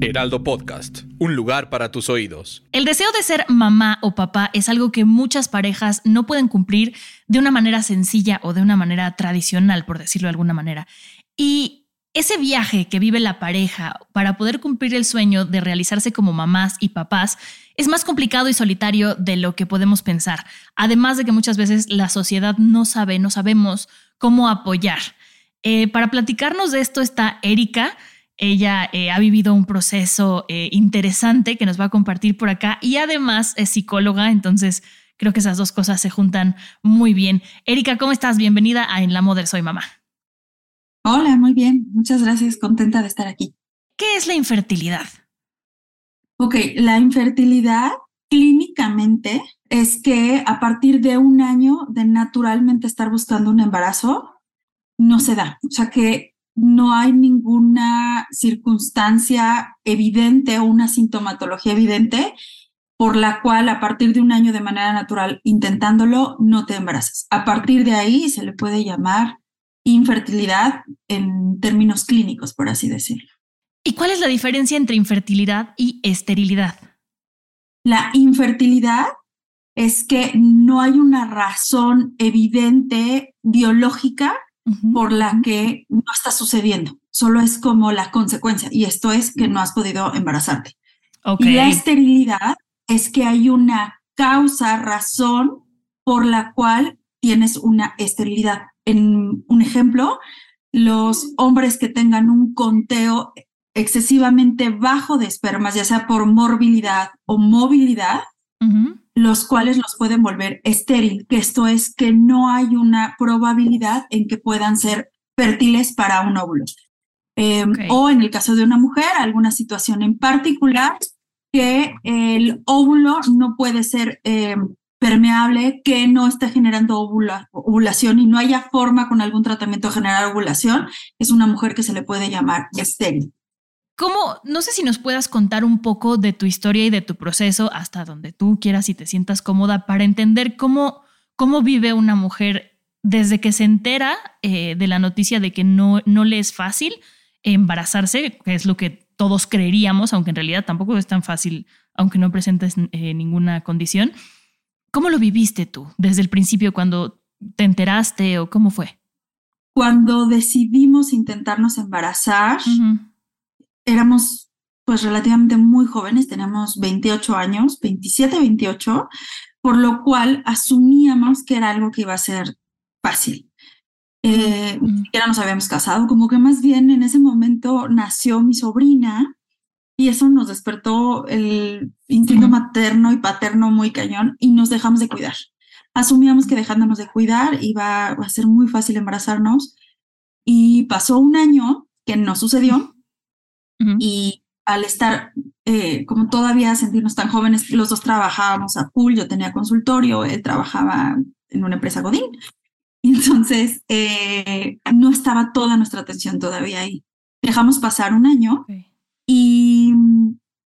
Heraldo Podcast, un lugar para tus oídos. El deseo de ser mamá o papá es algo que muchas parejas no pueden cumplir de una manera sencilla o de una manera tradicional, por decirlo de alguna manera. Y ese viaje que vive la pareja para poder cumplir el sueño de realizarse como mamás y papás es más complicado y solitario de lo que podemos pensar. Además de que muchas veces la sociedad no sabe, no sabemos cómo apoyar. Eh, para platicarnos de esto está Erika. Ella eh, ha vivido un proceso eh, interesante que nos va a compartir por acá y además es psicóloga, entonces creo que esas dos cosas se juntan muy bien. Erika, ¿cómo estás? Bienvenida a En la Moder Soy Mamá. Hola, muy bien. Muchas gracias. Contenta de estar aquí. ¿Qué es la infertilidad? Ok, la infertilidad clínicamente es que a partir de un año de naturalmente estar buscando un embarazo, no se da. O sea que no hay ninguna circunstancia evidente o una sintomatología evidente por la cual a partir de un año de manera natural intentándolo no te embarazas. A partir de ahí se le puede llamar infertilidad en términos clínicos, por así decirlo. ¿Y cuál es la diferencia entre infertilidad y esterilidad? La infertilidad es que no hay una razón evidente biológica por la que no está sucediendo, solo es como la consecuencia, y esto es que no has podido embarazarte. Y la esterilidad es que hay una causa, razón por la cual tienes una esterilidad. En un ejemplo, los hombres que tengan un conteo excesivamente bajo de espermas, ya sea por morbilidad o movilidad, los cuales los pueden volver estéril, que esto es que no hay una probabilidad en que puedan ser fértiles para un óvulo. Em, o en el caso de una mujer, alguna situación en particular, que el óvulo no puede ser em, permeable, que no esté generando ovulación y no haya forma con algún tratamiento de generar ovulación, es una mujer que se le puede llamar estéril. ¿Cómo? No sé si nos puedas contar un poco de tu historia y de tu proceso hasta donde tú quieras y te sientas cómoda para entender cómo, cómo vive una mujer desde que se entera eh, de la noticia de que no, no le es fácil embarazarse, que es lo que todos creeríamos, aunque en realidad tampoco es tan fácil, aunque no presentes eh, ninguna condición. ¿Cómo lo viviste tú desde el principio cuando te enteraste o cómo fue? Cuando decidimos intentarnos embarazar, éramos pues relativamente muy jóvenes, teníamos 28 años, 27, 28, por lo cual asumíamos que era algo que iba a ser fácil. Eh, Ni siquiera nos habíamos casado, como que más bien en ese momento nació mi sobrina y eso nos despertó el instinto materno y paterno muy cañón y nos dejamos de cuidar. Asumíamos que dejándonos de cuidar iba a ser muy fácil embarazarnos y pasó un año que no sucedió y al estar, eh, como todavía sentirnos tan jóvenes, los dos trabajábamos a pool, yo tenía consultorio, él trabajaba en una empresa Godín. Entonces, eh, no estaba toda nuestra atención todavía ahí. Dejamos pasar un año y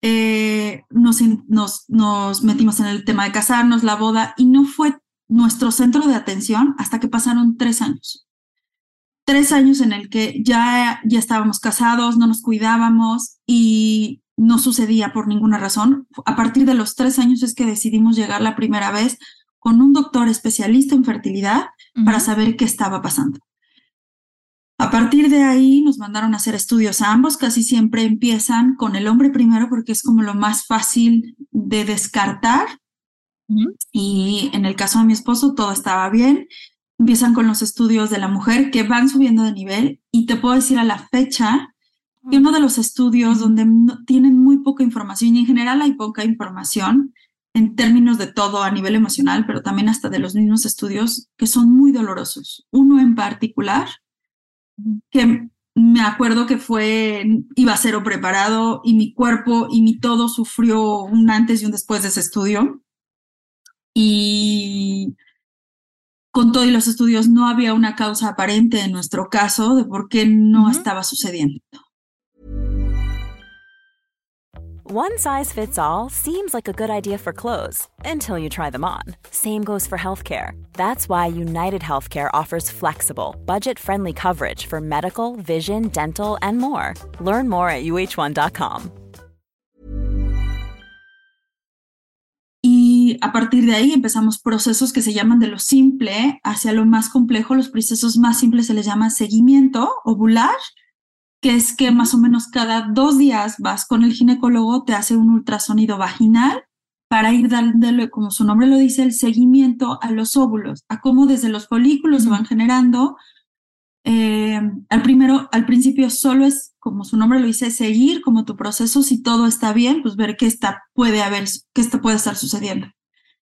eh, nos, nos, nos metimos en el tema de casarnos, la boda, y no fue nuestro centro de atención hasta que pasaron tres años tres años en el que ya, ya estábamos casados, no nos cuidábamos y no sucedía por ninguna razón. A partir de los tres años es que decidimos llegar la primera vez con un doctor especialista en fertilidad para saber qué estaba pasando. A partir de ahí nos mandaron a hacer estudios a ambos, casi siempre empiezan con el hombre primero porque es como lo más fácil de descartar. Y en el caso de mi esposo todo estaba bien empiezan con los estudios de la mujer que van subiendo de nivel y te puedo decir a la fecha que uno de los estudios donde tienen muy poca información y en general hay poca información en términos de todo a nivel emocional, pero también hasta de los mismos estudios que son muy dolorosos. Uno en particular, que me acuerdo que fue, iba a ser preparado y mi cuerpo y mi todo sufrió un antes y un después de ese estudio. Y con todos los estudios no había una causa aparente en nuestro caso de por qué no estaba sucediendo. One size fits all seems like a good idea for clothes until you try them on. Same goes for healthcare. That's why United Healthcare offers flexible, budget friendly coverage for medical, vision, dental, and more. Learn more at uh1.com. Y a partir de ahí empezamos procesos que se llaman de lo simple hacia lo más complejo. Los procesos más simples se les llama seguimiento ovular que es que más o menos cada dos días vas con el ginecólogo, te hace un ultrasonido vaginal para ir dándole, como su nombre lo dice, el seguimiento a los óvulos, a cómo desde los folículos se van generando. Eh, al primero, al principio solo es, como su nombre lo dice, seguir como tu proceso, si todo está bien, pues ver qué está, puede haber, qué está, puede estar sucediendo.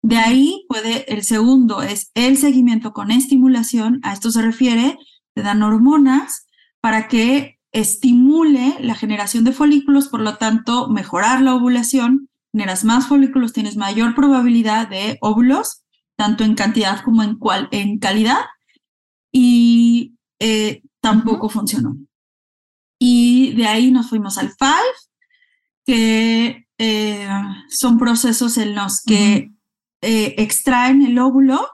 De ahí puede, el segundo es el seguimiento con estimulación, a esto se refiere, te dan hormonas para que estimule la generación de folículos, por lo tanto, mejorar la ovulación, generas más folículos, tienes mayor probabilidad de óvulos, tanto en cantidad como en, cual, en calidad, y eh, tampoco funcionó. Y de ahí nos fuimos al FIVE, que eh, son procesos en los que eh, extraen el óvulo,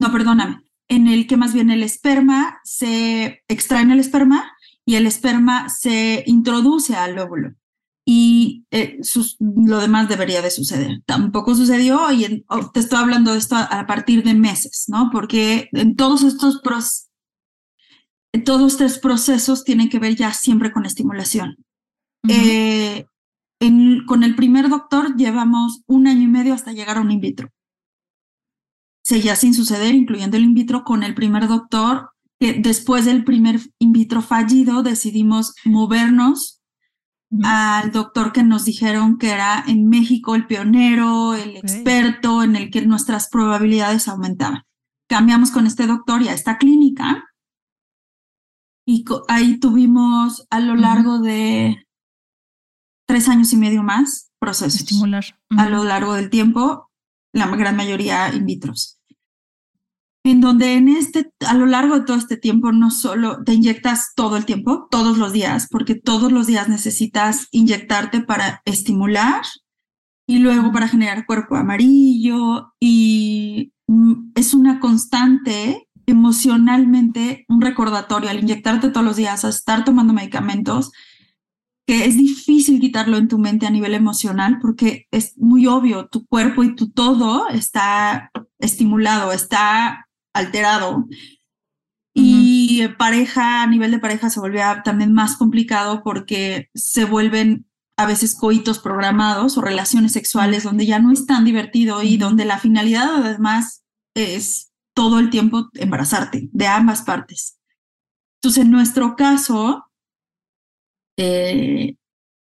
no, perdóname, en el que más bien el esperma, se extraen el esperma y el esperma se introduce al óvulo y eh, lo demás debería de suceder. Tampoco sucedió y oh, te estoy hablando de esto a, partir de meses, ¿no? Porque en todos estos procesos, todos estos procesos tienen que ver ya siempre con estimulación. Eh, con el primer doctor llevamos un año y medio hasta llegar a un in vitro. Seguía sin suceder, incluyendo el in vitro, con el primer doctor después del primer in vitro fallido decidimos movernos al doctor que nos dijeron que era en México el pionero, el experto en el que nuestras probabilidades aumentaban. Cambiamos con este doctor y a esta clínica y ahí tuvimos a lo largo de tres años y medio más procesos. Estimular. A lo largo del tiempo, la gran mayoría in vitros en donde en este, a lo largo de todo este tiempo no solo te inyectas todo el tiempo, todos los días, porque todos los días necesitas inyectarte para estimular y luego para generar cuerpo amarillo y mm, es una constante emocionalmente, un recordatorio al inyectarte todos los días, a estar tomando medicamentos, que es difícil quitarlo en tu mente a nivel emocional porque es muy obvio, tu cuerpo y tu todo está estimulado, está alterado. Y pareja, a nivel de pareja se volvía también más complicado porque se vuelven a veces coitos programados o relaciones sexuales donde ya no es tan divertido y donde la finalidad además es todo el tiempo embarazarte de ambas partes. Entonces, en nuestro caso, eh,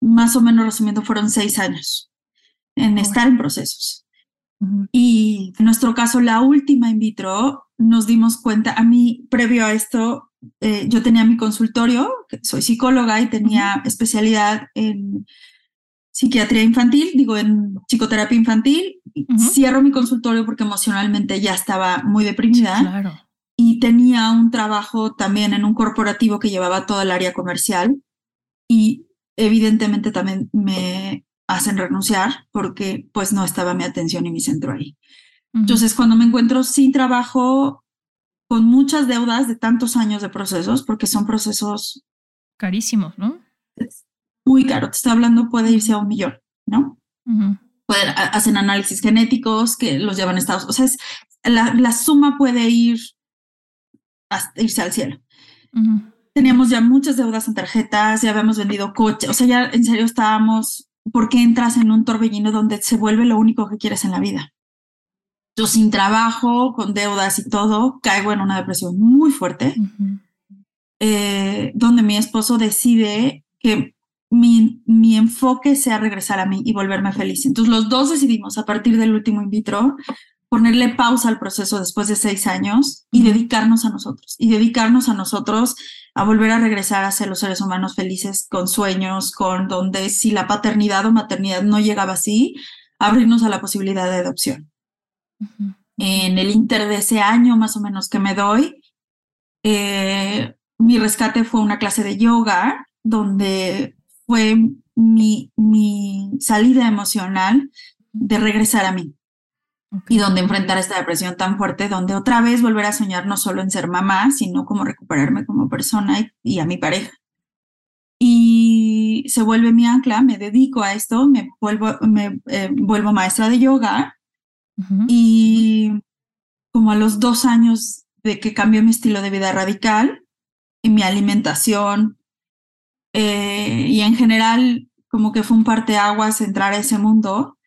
más o menos resumiendo, fueron seis años en estar en procesos. Y en nuestro caso, la última in vitro, nos dimos cuenta, a mí, previo a esto, eh, yo tenía mi consultorio, soy psicóloga y tenía especialidad en psiquiatría infantil, digo, en psicoterapia infantil. Cierro mi consultorio porque emocionalmente ya estaba muy deprimida. Y tenía un trabajo también en un corporativo que llevaba todo el área comercial. Y evidentemente también me hacen renunciar porque pues no estaba mi atención y mi centro ahí. Entonces, cuando me encuentro sin trabajo, con muchas deudas de tantos años de procesos, porque son procesos carísimos, ¿no? muy caro, te estoy hablando, puede irse a un millón, ¿no? hacen análisis genéticos que los llevan a Estados Unidos, o sea, la, la, suma puede ir hasta irse al cielo. Teníamos ya muchas deudas en tarjetas, ya habíamos vendido coches, o sea, ya en serio estábamos ¿por qué entras en un torbellino donde se vuelve lo único que quieres en la vida? Yo sin trabajo, con deudas y todo, caigo en una depresión muy fuerte, eh, donde mi esposo decide que mi, mi, enfoque sea regresar a mí y volverme feliz. Entonces los dos decidimos a partir del último in vitro ponerle pausa al proceso después de seis años y dedicarnos a nosotros, y dedicarnos a nosotros a volver a regresar a ser los seres humanos felices, con sueños, con donde si la paternidad o maternidad no llegaba así, abrirnos a la posibilidad de adopción. En el inter de ese año más o menos que me doy, eh, mi rescate fue una clase de yoga donde fue mi, mi salida emocional de regresar a mí. Y donde enfrentar esta depresión tan fuerte, donde otra vez volver a soñar no solo en ser mamá, sino como recuperarme como persona y, a mi pareja. Y se vuelve mi ancla, me dedico a esto, me vuelvo, me, eh, vuelvo maestra de yoga y como a los dos años de que cambió mi estilo de vida radical y mi alimentación eh, y en general como que fue un parteaguas entrar a ese mundo,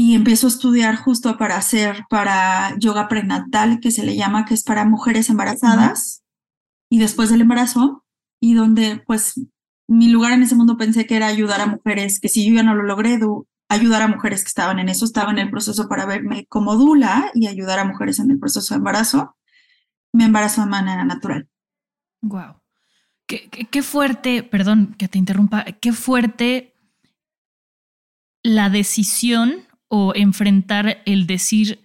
y empiezo a estudiar justo para hacer para yoga prenatal, que se le llama, que es para mujeres embarazadas y después del embarazo, y donde pues mi lugar en ese mundo pensé que era ayudar a mujeres, que si yo ya no lo logré, ayudar a mujeres que estaban en eso, estaba en el proceso para verme como dula y ayudar a mujeres en el proceso de embarazo, me embarazo de manera natural. Wow. Qué, qué fuerte, perdón que te interrumpa, qué fuerte la decisión o enfrentar el decir,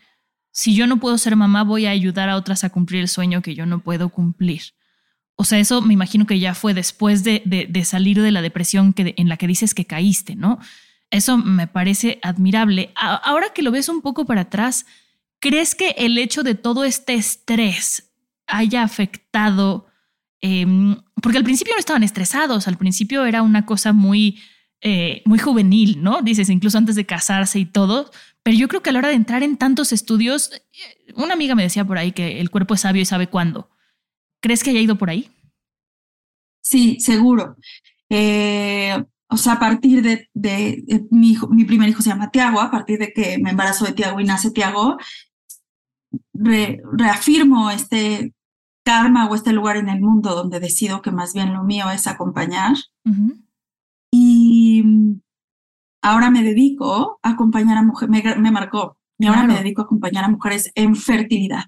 si yo no puedo ser mamá, voy a ayudar a otras a cumplir el sueño que yo no puedo cumplir. O sea, eso me imagino que ya fue después de, de, salir de la depresión que, en la que dices que caíste, ¿no? Eso me parece admirable. ahora que lo ves un poco para atrás, ¿crees que el hecho de todo este estrés haya afectado? Em, porque al principio no estaban estresados, al principio era una cosa muy eh, muy juvenil, ¿no? Dices, incluso antes de casarse y todo. Pero yo creo que a la hora de entrar en tantos estudios, eh, una amiga me decía por ahí que el cuerpo es sabio y sabe cuándo. ¿Crees que haya ido por ahí? Sí, seguro. Eh, o sea, a partir de, mi, hijo, mi primer hijo se llama Tiago, a partir de que me embarazo de Tiago y nace Tiago, reafirmo este karma o este lugar en el mundo donde decido que más bien lo mío es acompañar. Y ahora me dedico a acompañar a mujeres, me, marcó, y ahora me dedico a acompañar a mujeres en fertilidad.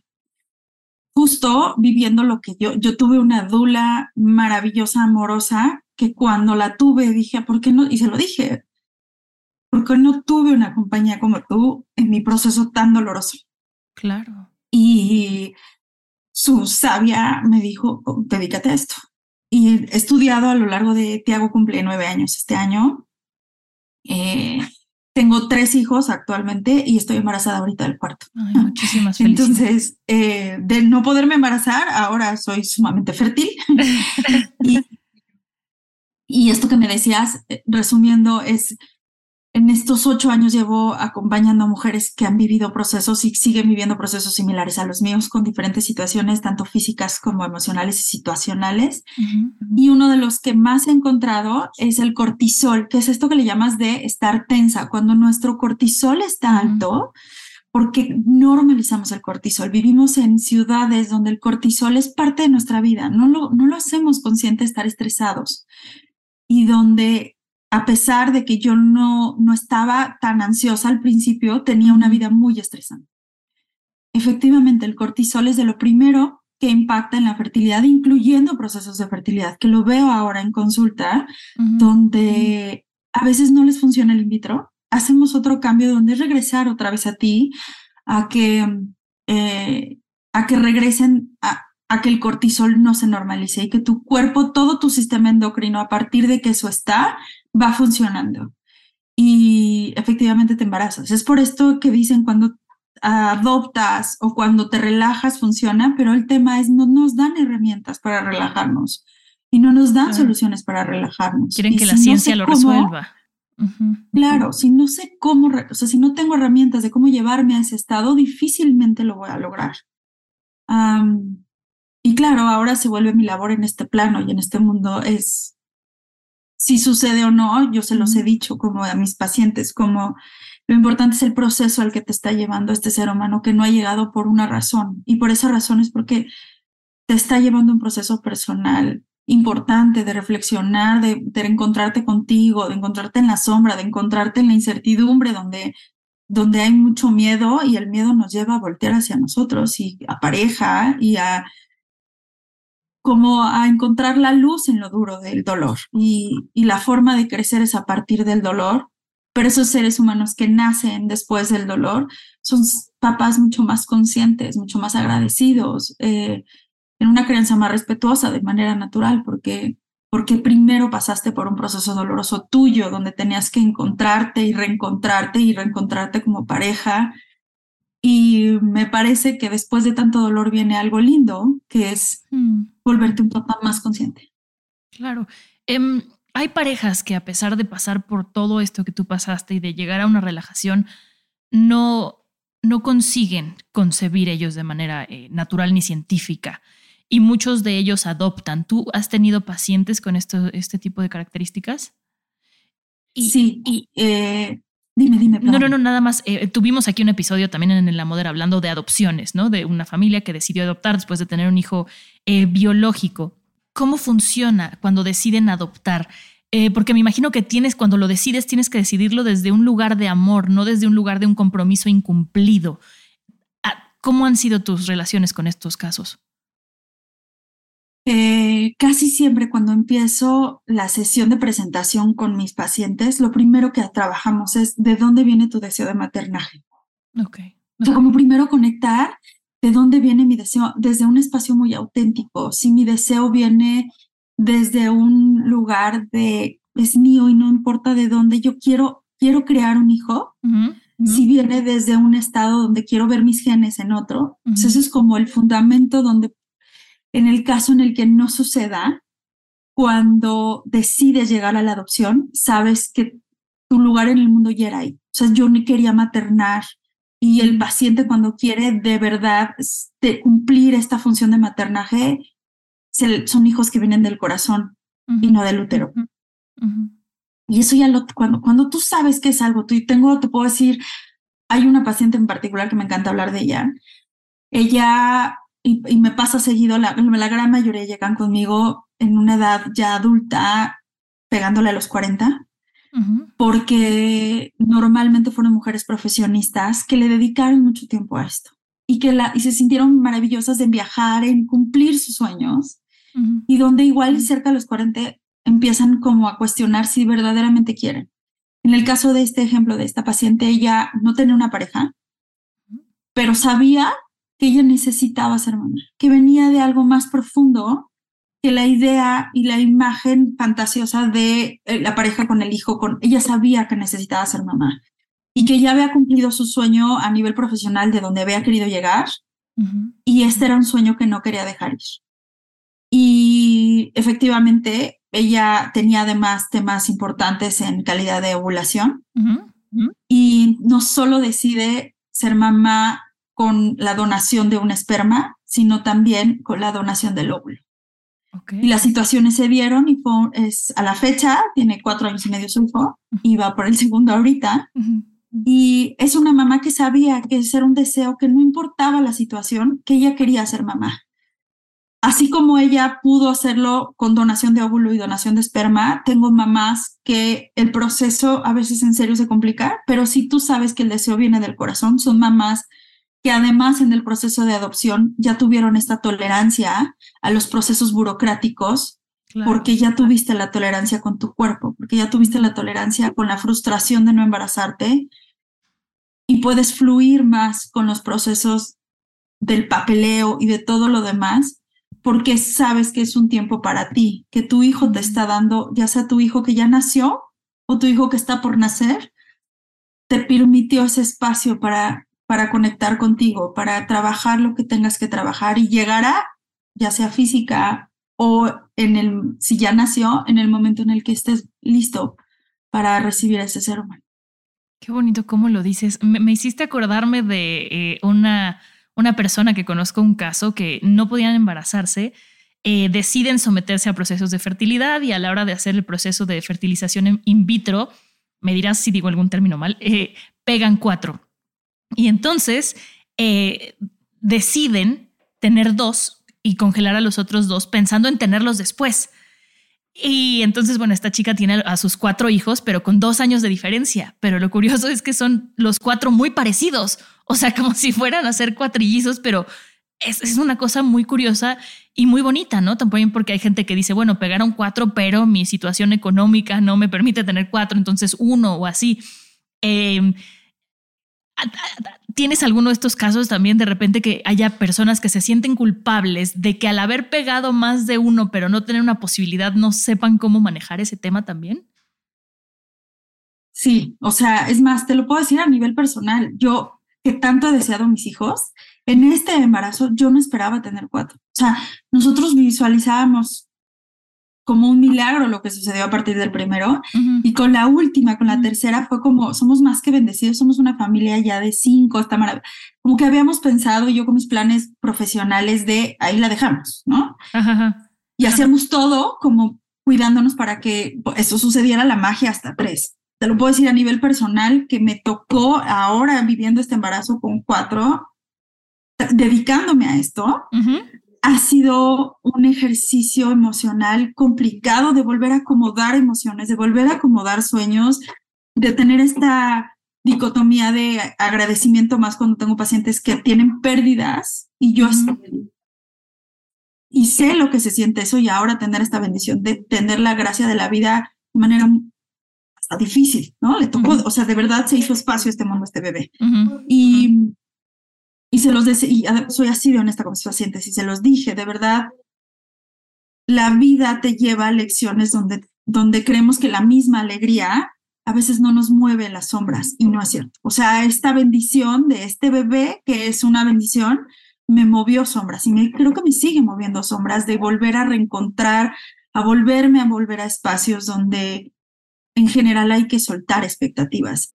Justo viviendo lo que yo, yo tuve una dula maravillosa, amorosa, que cuando la tuve dije, ¿por qué no? Y se lo dije, ¿por qué no tuve una compañía como tú en mi proceso tan doloroso? Claro. Y su sabia me dijo, dedícate a esto y he estudiado a lo largo de, Tiago cumple nueve años este año. Eh, tengo tres hijos actualmente y estoy embarazada ahorita del cuarto. muchísimas felicidades. Entonces, eh, de no poderme embarazar, ahora soy sumamente fértil. y, y, esto que me decías, eh, resumiendo, es en estos ocho años llevo acompañando a mujeres que han vivido procesos y siguen viviendo procesos similares a los míos con diferentes situaciones, tanto físicas como emocionales y situacionales. Y uno de los que más he encontrado es el cortisol, que es esto que le llamas de estar tensa. Cuando nuestro cortisol está alto, porque normalizamos el cortisol. Vivimos en ciudades donde el cortisol es parte de nuestra vida. No lo, no lo hacemos consciente de estar estresados y donde a pesar de que yo no, no estaba tan ansiosa al principio, tenía una vida muy estresante. Efectivamente, el cortisol es de lo primero que impacta en la fertilidad, incluyendo procesos de fertilidad, que lo veo ahora en consulta, donde a veces no les funciona el in vitro. Hacemos otro cambio donde es regresar otra vez a ti, a que, eh, a que regresen a, a que el cortisol no se normalice y que tu cuerpo, todo tu sistema endocrino, a partir de que eso está, va funcionando. Y efectivamente te embarazas. Es por esto que dicen cuando adoptas o cuando te relajas funciona, pero el tema es no nos dan herramientas para relajarnos y no nos dan soluciones para relajarnos. Quieren que la ciencia lo resuelva. Claro, si no sé cómo, o sea, si no tengo herramientas de cómo llevarme a ese estado, difícilmente lo voy a lograr. Y claro, ahora se vuelve mi labor en este plano y en este mundo es si sucede o no, yo se los he dicho como a mis pacientes, como lo importante es el proceso al que te está llevando este ser humano que no ha llegado por una razón y por esa razón es porque te está llevando un proceso personal importante de reflexionar, de, de encontrarte contigo, de encontrarte en la sombra, de encontrarte en la incertidumbre donde donde hay mucho miedo y el miedo nos lleva a voltear hacia nosotros y a pareja y a como a encontrar la luz en lo duro del dolor y, la forma de crecer es a partir del dolor, pero esos seres humanos que nacen después del dolor son papás mucho más conscientes, mucho más agradecidos, eh, en una crianza más respetuosa de manera natural, porque porque primero pasaste por un proceso doloroso tuyo, donde tenías que encontrarte y reencontrarte y reencontrarte como pareja. Y me parece que después de tanto dolor viene algo lindo, que es mm. volverte un papá más consciente. Claro. Em, hay parejas que a pesar de pasar por todo esto que tú pasaste y de llegar a una relajación, no, no consiguen concebir ellos de manera eh, natural ni científica y muchos de ellos adoptan. ¿Tú has tenido pacientes con esto, este tipo de características? sí, y eh, dime, dime. No, no, no, nada más. Eh, tuvimos aquí un episodio también en La Moder hablando de adopciones, ¿no? De una familia que decidió adoptar después de tener un hijo eh, biológico. ¿Cómo funciona cuando deciden adoptar? porque me imagino que tienes, cuando lo decides, tienes que decidirlo desde un lugar de amor, no desde un lugar de un compromiso incumplido. Ah, ¿Cómo han sido tus relaciones con estos casos? Eh, casi siempre cuando empiezo la sesión de presentación con mis pacientes, lo primero que trabajamos es de dónde viene tu deseo de maternaje. Ok. O sea, como primero conectar de dónde viene mi deseo, desde un espacio muy auténtico. Si mi deseo viene desde un lugar de es mío y no importa de dónde, yo quiero, quiero crear un hijo. Si viene desde un estado donde quiero ver mis genes en otro, pues eso es como el fundamento donde en el caso en el que no suceda, cuando decides llegar a la adopción, sabes que tu lugar en el mundo ya era ahí. O sea, yo ni quería maternar y el paciente cuando quiere de verdad este, cumplir esta función de maternaje, son hijos que vienen del corazón y no del útero. Y eso ya lo, cuando, cuando tú sabes que es algo, tú tengo, te puedo decir, hay una paciente en particular que me encanta hablar de ella. Ella y, me pasa seguido, la, la, gran mayoría llegan conmigo en una edad ya adulta, pegándole a los 40, porque normalmente fueron mujeres profesionistas que le dedicaron mucho tiempo a esto y que la, y se sintieron maravillosas en viajar, en cumplir sus sueños, y donde igual cerca de los 40 empiezan como a cuestionar si verdaderamente quieren. En el caso de este ejemplo de esta paciente, ella no tenía una pareja, pero sabía que ella necesitaba ser mamá, que venía de algo más profundo que la idea y la imagen fantasiosa de eh, la pareja con el hijo. Con, ella sabía que necesitaba ser mamá y que ya había cumplido su sueño a nivel profesional de donde había querido llegar y este era un sueño que no quería dejar ir. Y efectivamente, ella tenía además temas importantes en calidad de ovulación y no solo decide ser mamá con la donación de un esperma, sino también con la donación del óvulo. Y las situaciones se dieron y es, a la fecha tiene cuatro años y medio su hijo y va por el segundo ahorita. Y es una mamá que sabía que ese era un deseo que no importaba la situación, que ella quería ser mamá. Así como ella pudo hacerlo con donación de óvulo y donación de esperma, tengo mamás que el proceso a veces en serio se complica, pero si tú sabes que el deseo viene del corazón, son mamás que además en el proceso de adopción ya tuvieron esta tolerancia a los procesos burocráticos, porque ya tuviste la tolerancia con tu cuerpo, porque ya tuviste la tolerancia con la frustración de no embarazarte y puedes fluir más con los procesos del papeleo y de todo lo demás, porque sabes que es un tiempo para ti, que tu hijo te está dando, ya sea tu hijo que ya nació o tu hijo que está por nacer, te permitió ese espacio para para conectar contigo, para trabajar lo que tengas que trabajar y llegará, ya sea física o en el, si ya nació, en el momento en el que estés listo para recibir a ese ser humano. Qué bonito cómo lo dices. Me, hiciste acordarme de eh, una, una persona que conozco un caso que no podían embarazarse, eh, deciden someterse a procesos de fertilidad y a la hora de hacer el proceso de fertilización in vitro, me dirás si digo algún término mal, eh, pegan cuatro y entonces eh, deciden tener dos y congelar a los otros dos pensando en tenerlos después. Y entonces, bueno, esta chica tiene a sus cuatro hijos, pero con dos años de diferencia. Pero lo curioso es que son los cuatro muy parecidos. O sea, como si fueran a ser cuatrillizos, pero es, es, una cosa muy curiosa y muy bonita, ¿no? También porque hay gente que dice, bueno, pegaron cuatro, pero mi situación económica no me permite tener cuatro, entonces uno o así. Eh, ¿Tienes alguno de estos casos también de repente que haya personas que se sienten culpables de que al haber pegado más de uno pero no tener una posibilidad no sepan cómo manejar ese tema también? Sí, o sea, es más, te lo puedo decir a nivel personal. Yo, que tanto he deseado mis hijos, en este embarazo yo no esperaba tener cuatro. O sea, nosotros visualizábamos como un milagro lo que sucedió a partir del primero. Y con la última, con la tercera, fue como, somos más que bendecidos, somos una familia ya de cinco, está maravilloso. Como que habíamos pensado yo con mis planes profesionales de ahí la dejamos, ¿no? Y hacíamos todo como cuidándonos para que eso sucediera la magia hasta tres. Te lo puedo decir a nivel personal que me tocó ahora viviendo este embarazo con cuatro, dedicándome a esto ha sido un ejercicio emocional complicado de volver a acomodar emociones, de volver a acomodar sueños, de tener esta dicotomía de agradecimiento más cuando tengo pacientes que tienen pérdidas y yo y sé lo que se siente eso y ahora tener esta bendición de tener la gracia de la vida de manera hasta difícil, ¿no? Le tocó, o sea, de verdad se hizo espacio este mundo, este bebé. Y y se los soy así de honesta con mis pacientes, y se los dije, de verdad, la vida te lleva a lecciones donde, donde creemos que la misma alegría a veces no nos mueve las sombras, y no es cierto. O sea, esta bendición de este bebé, que es una bendición, me movió sombras y me, creo que me sigue moviendo sombras de volver a reencontrar, a volverme a volver a espacios donde en general hay que soltar expectativas.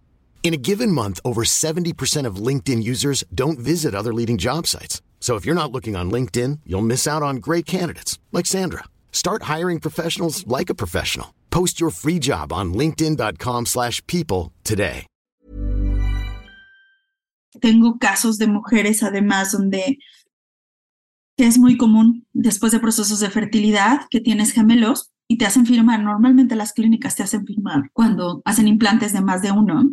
In a given month, over 70% of LinkedIn users don't visit other leading job sites. So if you're not looking on LinkedIn, you'll miss out on great candidates like Sandra. Start hiring professionals like a professional. Post your free job on linkedin.com/people today. Tengo casos de mujeres además donde es muy común después de procesos de fertilidad que tienes gemelos y te hacen firmar, normalmente las clínicas te hacen firmar cuando hacen implantes de más de uno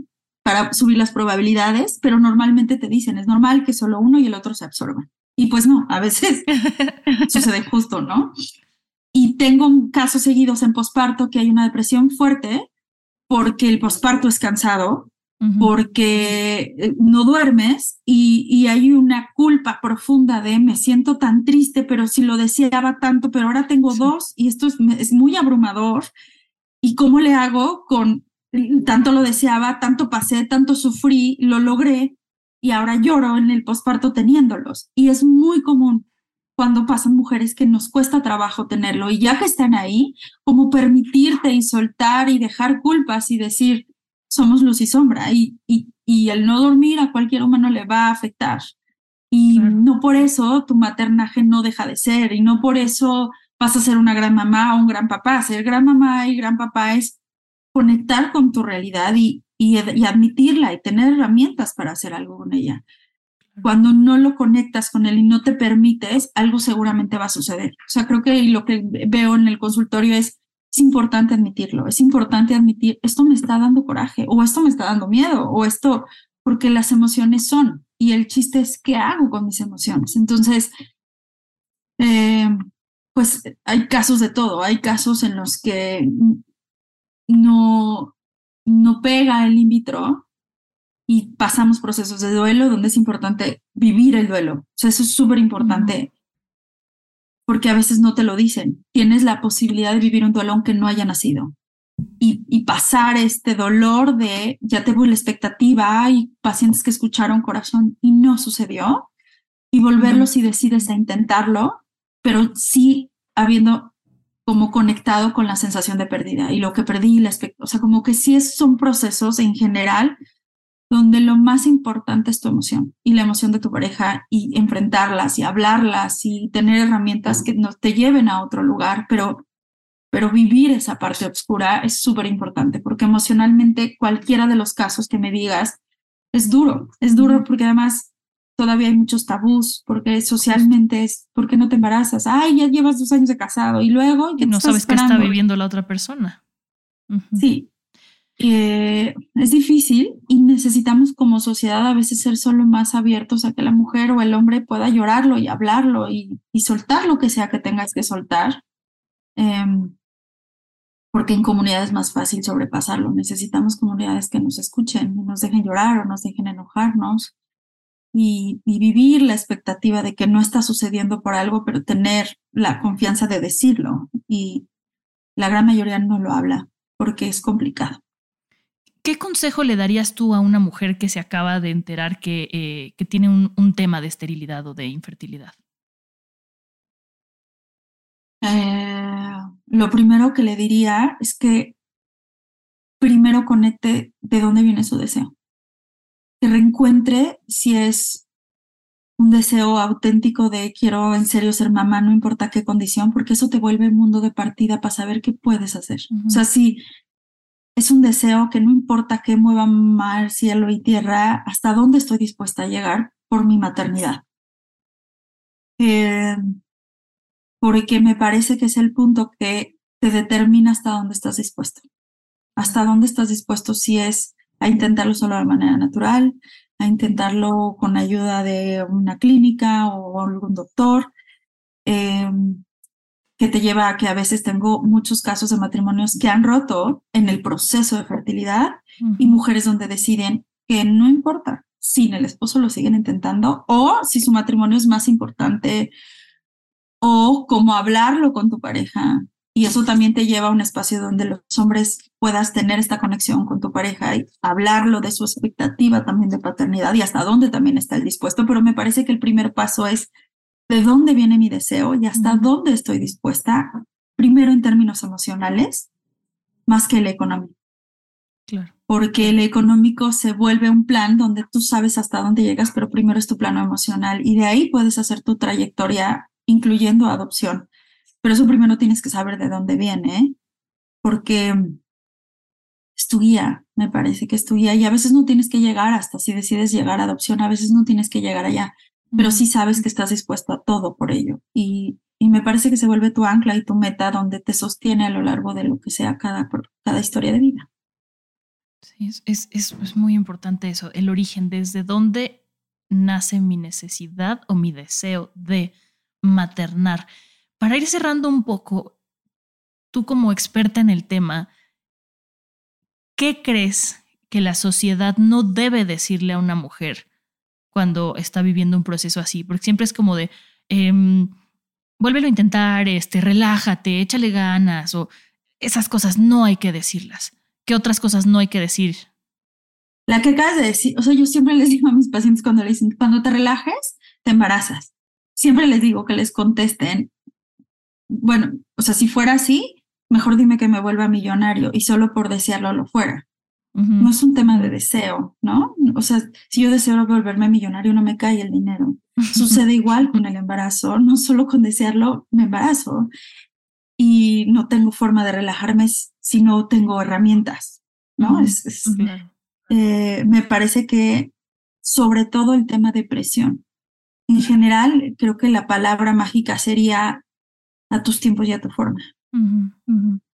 para subir las probabilidades, pero normalmente te dicen, es normal que solo uno y el otro se absorban. Y pues no, a veces sucede justo, ¿no? Y tengo casos seguidos en posparto que hay una depresión fuerte porque el posparto es cansado, porque eh, no duermes y, y, hay una culpa profunda de me siento tan triste, pero si lo deseaba tanto, pero ahora tengo dos y esto es, es muy abrumador. ¿Y cómo le hago con tanto lo deseaba, tanto pasé, tanto sufrí, lo logré y ahora lloro en el posparto teniéndolos. Y es muy común cuando pasan mujeres que nos cuesta trabajo tenerlo y ya que están ahí, como permitirte y soltar y dejar culpas y decir, somos luz y sombra y, y, y el no dormir a cualquier humano le va a afectar. Y no por eso tu maternaje no deja de ser y no por eso vas a ser una gran mamá o un gran papá. Ser gran mamá y gran papá es conectar con tu realidad y, y, admitirla y tener herramientas para hacer algo con ella. Cuando no lo conectas con él y no te permites, algo seguramente va a suceder. O sea, creo que lo que veo en el consultorio es, es importante admitirlo, es importante admitir, esto me está dando coraje, o esto me está dando miedo, o esto, porque las emociones son, y el chiste es qué hago con mis emociones. Entonces, eh, pues hay casos de todo, hay casos en los que no, no pega el in vitro y pasamos procesos de duelo donde es importante vivir el duelo. O sea, eso es súper importante porque a veces no te lo dicen. Tienes la posibilidad de vivir un duelo aunque no haya nacido. Y, y pasar este dolor de ya tengo la expectativa, hay pacientes que escucharon corazón y no sucedió, y volverlos si decides a intentarlo, pero sí habiendo como conectado con la sensación de pérdida y lo que perdí, la o sea, como que sí es, son procesos en general donde lo más importante es tu emoción y la emoción de tu pareja y enfrentarlas y hablarlas y tener herramientas que nos te lleven a otro lugar, pero, pero vivir esa parte oscura es súper importante porque emocionalmente cualquiera de los casos que me digas es duro, es duro porque además todavía hay muchos tabús, porque socialmente es, ¿por qué no te embarazas? Ay, ya llevas dos años de casado y luego... Y no sabes qué está viviendo la otra persona. Sí, es difícil y necesitamos como sociedad a veces ser solo más abiertos a que la mujer o el hombre pueda llorarlo y hablarlo y, soltar lo que sea que tengas que soltar. Em, porque en comunidades es más fácil sobrepasarlo. Necesitamos comunidades que nos escuchen nos dejen llorar o nos dejen enojarnos y, vivir la expectativa de que no está sucediendo por algo, pero tener la confianza de decirlo. Y la gran mayoría no lo habla porque es complicado. ¿Qué consejo le darías tú a una mujer que se acaba de enterar que, eh, que tiene un, un, tema de esterilidad o de infertilidad? Eh, lo primero que le diría es que primero conecte de dónde viene su deseo que reencuentre si es un deseo auténtico de quiero en serio ser mamá, no importa qué condición, porque eso te vuelve un mundo de partida para saber qué puedes hacer. O sea, si es un deseo que no importa qué mueva mar, cielo y tierra, hasta dónde estoy dispuesta a llegar por mi maternidad. Eh, porque me parece que es el punto que te determina hasta dónde estás dispuesto. Hasta dónde estás dispuesto si es a intentarlo solo de manera natural, a intentarlo con ayuda de una clínica o algún doctor, em, que te lleva a que a veces tengo muchos casos de matrimonios que han roto en el proceso de fertilidad y mujeres donde deciden que no importa si el esposo lo siguen intentando o si su matrimonio es más importante o cómo hablarlo con tu pareja y eso también te lleva a un espacio donde los hombres puedas tener esta conexión con tu pareja y hablarlo de su expectativa también de paternidad y hasta dónde también está el dispuesto. Pero me parece que el primer paso es de dónde viene mi deseo y hasta dónde estoy dispuesta, primero en términos emocionales, más que el económico. Claro. Porque el económico se vuelve un plan donde tú sabes hasta dónde llegas, pero primero es tu plano emocional y de ahí puedes hacer tu trayectoria, incluyendo adopción. Pero eso primero tienes que saber de dónde viene, porque es tu guía, me parece que es tu guía. Y a veces no tienes que llegar hasta si decides llegar a adopción, a veces no tienes que llegar allá, pero sí sabes que estás dispuesto a todo por ello. Y, y me parece que se vuelve tu ancla y tu meta donde te sostiene a lo largo de lo que sea cada, cada historia de vida. Sí, es, es, es muy importante eso, el origen, desde dónde nace mi necesidad o mi deseo de maternar. Para ir cerrando un poco, tú como experta en el tema, ¿qué crees que la sociedad no debe decirle a una mujer cuando está viviendo un proceso así? Porque siempre es como de, eh, vuélvelo a intentar, este, relájate, échale ganas, o esas cosas no hay que decirlas. ¿Qué otras cosas no hay que decir? La que acabas de decir, o sea, yo siempre les digo a mis pacientes cuando le dicen, cuando te relajes, te embarazas. Siempre les digo que les contesten, bueno, o sea, si fuera así, mejor dime que me vuelva millonario y solo por desearlo lo fuera. No es un tema de deseo, ¿no? O sea, si yo deseo volverme millonario, no me cae el dinero. Sucede igual con el embarazo, no solo con desearlo, me embarazo y no tengo forma de relajarme si no tengo herramientas, ¿no? es, eh, me parece que sobre todo el tema de presión. En general, creo que la palabra mágica sería a tus tiempos y a tu forma.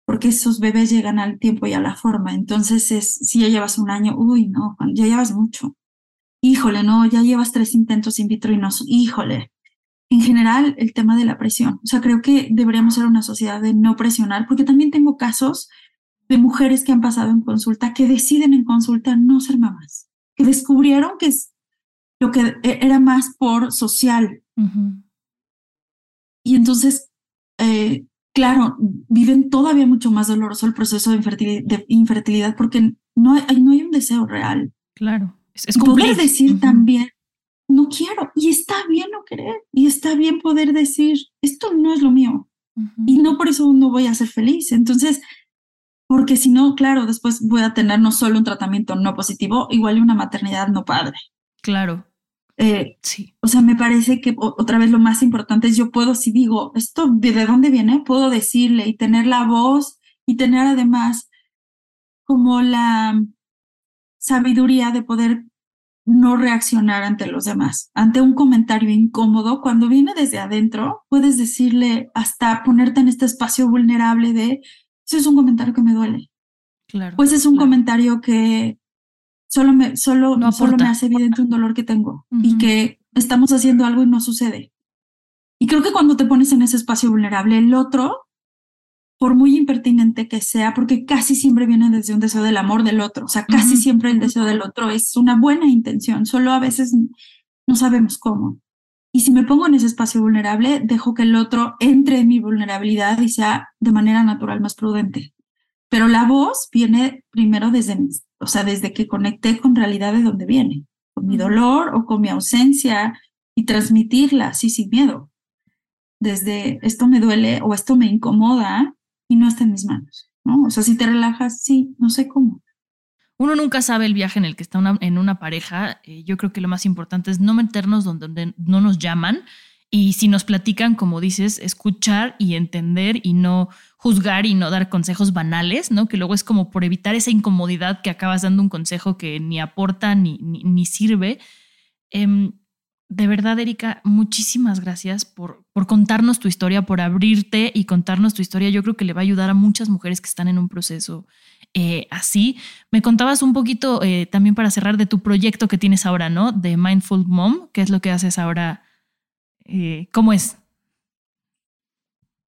Porque esos bebés llegan al tiempo y a la forma. Entonces, es, si ya llevas un año, uy, no, ya llevas mucho. Híjole, no, ya llevas tres intentos in vitro y no, híjole. En general, el tema de la presión. O sea, creo que deberíamos ser una sociedad de no presionar, porque también tengo casos de mujeres que han pasado en consulta que deciden en consulta no ser mamás, que descubrieron que es lo que e, era más por social. Y entonces eh, claro, viven todavía mucho más doloroso el proceso de infertilidad, porque no hay, no hay un deseo real. Claro, es, poder decir también, no quiero, y está bien no querer, y está bien poder decir, esto no es lo mío, Y no por eso no voy a ser feliz. Entonces, porque si no, claro, después voy a tener no solo un tratamiento no positivo, igual una maternidad no padre. Claro. Eh, sí. O sea, me parece que otra vez lo más importante es yo puedo, si digo, esto de dónde viene, puedo decirle y tener la voz y tener además como la sabiduría de poder no reaccionar ante los demás, ante un comentario incómodo, cuando viene desde adentro, puedes decirle hasta ponerte en este espacio vulnerable de, eso es un comentario que me duele. Claro. Pues es un comentario que solo me, solo, solo me hace evidente un dolor que tengo y que estamos haciendo algo y no sucede. Y creo que cuando te pones en ese espacio vulnerable, el otro por muy impertinente que sea, porque casi siempre viene desde un deseo del amor del otro, o sea, casi siempre el deseo del otro es una buena intención, solo a veces no sabemos cómo. Y si me pongo en ese espacio vulnerable, dejo que el otro entre en mi vulnerabilidad y sea de manera natural más prudente. Pero la voz viene primero desde, o sea, desde que conecté con realidad de dónde viene, con mi dolor o con mi ausencia y transmitirla así sin miedo. Desde esto me duele o esto me incomoda, y no está en mis manos, ¿no? O sea, si te relajas, sí, no sé cómo. Uno nunca sabe el viaje en el que está en una pareja. Eh, yo creo que lo más importante es no meternos donde, no nos llaman y si nos platican, como dices, escuchar y entender y no juzgar y no dar consejos banales, ¿no? Que luego es como por evitar esa incomodidad que acabas dando un consejo que ni aporta ni, ni, sirve. Em, de verdad, Erika, muchísimas gracias por, por contarnos tu historia, por abrirte y contarnos tu historia. Yo creo que le va a ayudar a muchas mujeres que están en un proceso eh, así. Me contabas un poquito eh, también para cerrar de tu proyecto que tienes ahora, ¿no? De Mindful Mom, ¿qué es lo que haces ahora? Eh, ¿Cómo es?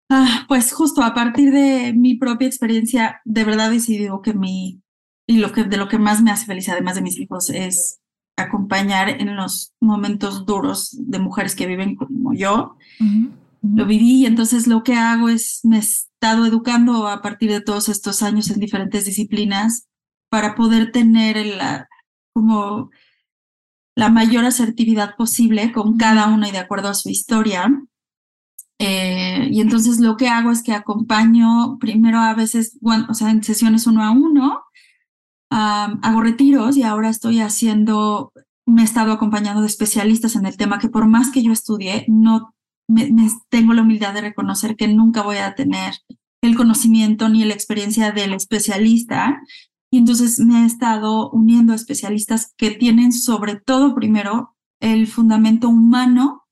Ah, pues justo a partir de mi propia experiencia, de verdad decidido que mi, y lo que, de lo que más me hace feliz, además de mis hijos, es acompañar en los momentos duros de mujeres que viven como yo. Lo viví y entonces lo que hago es me he estado educando a partir de todos estos años en diferentes disciplinas para poder tener la, como la mayor asertividad posible con cada una y de acuerdo a su historia. Eh, y entonces lo que hago es que acompaño primero a veces, bueno, o sea, en sesiones uno a uno, hago retiros y ahora estoy haciendo, me he estado acompañando de especialistas en el tema que por más que yo estudie, no me, tengo la humildad de reconocer que nunca voy a tener el conocimiento ni la experiencia del especialista. Y entonces me he estado uniendo a especialistas que tienen sobre todo primero el fundamento humano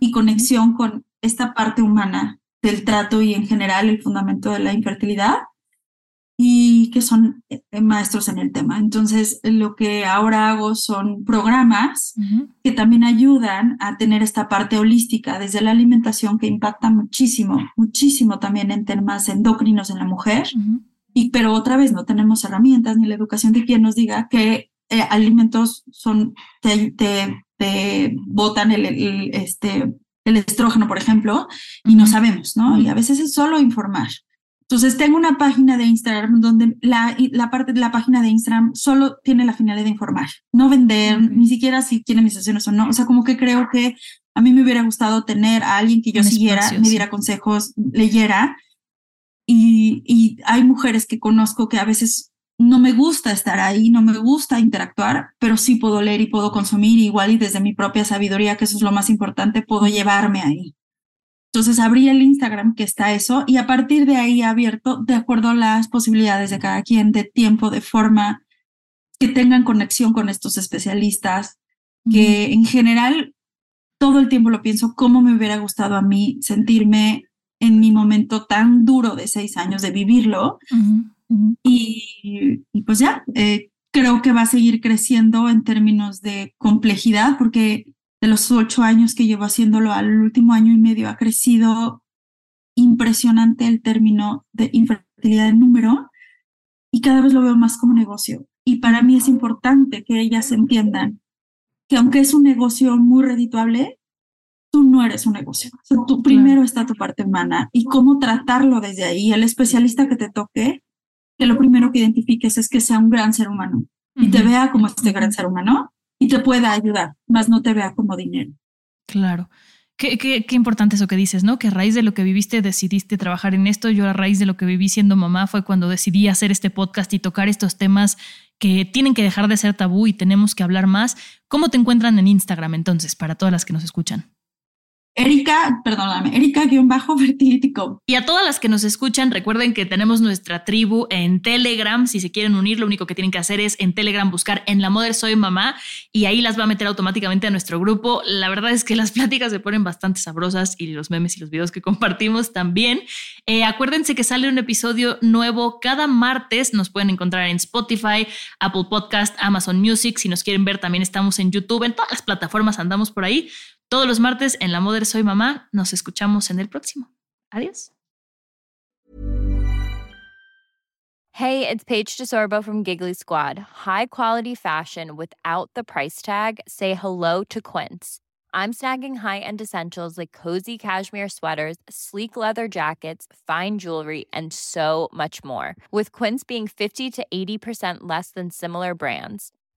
y conexión con esta parte humana del trato y en general el fundamento de la infertilidad y que son eh, maestros en el tema. Entonces, lo que ahora hago son programas que también ayudan a tener esta parte holística desde la alimentación que impacta muchísimo, muchísimo también en temas endocrinos en la mujer. Y, pero otra vez no tenemos herramientas ni la educación de quien nos diga que eh, alimentos son, te, te, botan el, el, este, el estrógeno, por ejemplo, y no sabemos, ¿no? Y a veces es solo informar. Entonces tengo una página de Instagram donde la, la parte de la página de Instagram solo tiene la finalidad de informar, no vender, ni siquiera si tiene mis sesiones o no. O sea, como que creo que a mí me hubiera gustado tener a alguien que yo siguiera, me diera consejos, leyera. Y, y hay mujeres que conozco que a veces no me gusta estar ahí, no me gusta interactuar, pero sí puedo leer y puedo consumir igual y desde mi propia sabiduría, que eso es lo más importante, puedo llevarme ahí. Entonces abrí el Instagram que está eso y a partir de ahí abierto de acuerdo a las posibilidades de cada quien, de tiempo, de forma, que tengan conexión con estos especialistas, que en general todo el tiempo lo pienso, cómo me hubiera gustado a mí sentirme en mi momento tan duro de seis años de vivirlo. Y, pues ya, eh, creo que va a seguir creciendo en términos de complejidad, porque de los ocho años que llevo haciéndolo al último año y medio ha crecido impresionante el término de infertilidad en número y cada vez lo veo más como negocio. Y para mí es importante que ellas entiendan que aunque es un negocio muy redituable, tú no eres un negocio. tú primero está tu parte humana y cómo tratarlo desde ahí. El especialista que te toque, que lo primero que identifiques es que sea un gran ser humano y te vea como este gran ser humano y te pueda ayudar, más no te vea como dinero. Claro. Qué, qué, qué, importante eso que dices, ¿no? Que a raíz de lo que viviste decidiste trabajar en esto. Yo a raíz de lo que viví siendo mamá fue cuando decidí hacer este podcast y tocar estos temas que tienen que dejar de ser tabú y tenemos que hablar más. ¿Cómo te encuentran en Instagram entonces, para todas las que nos escuchan? Erika, perdóname, Erika-fertility.com. Y a todas las que nos escuchan, recuerden que tenemos nuestra tribu en Telegram. Si se quieren unir, lo único que tienen que hacer es en Telegram buscar en la Mother Soy Mamá y ahí las va a meter automáticamente a nuestro grupo. La verdad es que las pláticas se ponen bastante sabrosas y los memes y los videos que compartimos también. Eh, acuérdense que sale un episodio nuevo cada martes. Nos pueden encontrar en Spotify, Apple Podcast, Amazon Music. Si nos quieren ver, también estamos en YouTube. En todas las plataformas andamos por ahí. Todos los martes en La Mother Soy Mamá. Nos escuchamos en el próximo. Adiós. Hey, it's Paige DeSorbo from Giggly Squad. High quality fashion without the price tag. Say hello to Quince. I'm snagging high-end essentials like cozy cashmere sweaters, sleek leather jackets, fine jewelry, and so much more. With Quince being 50 to 80% less than similar brands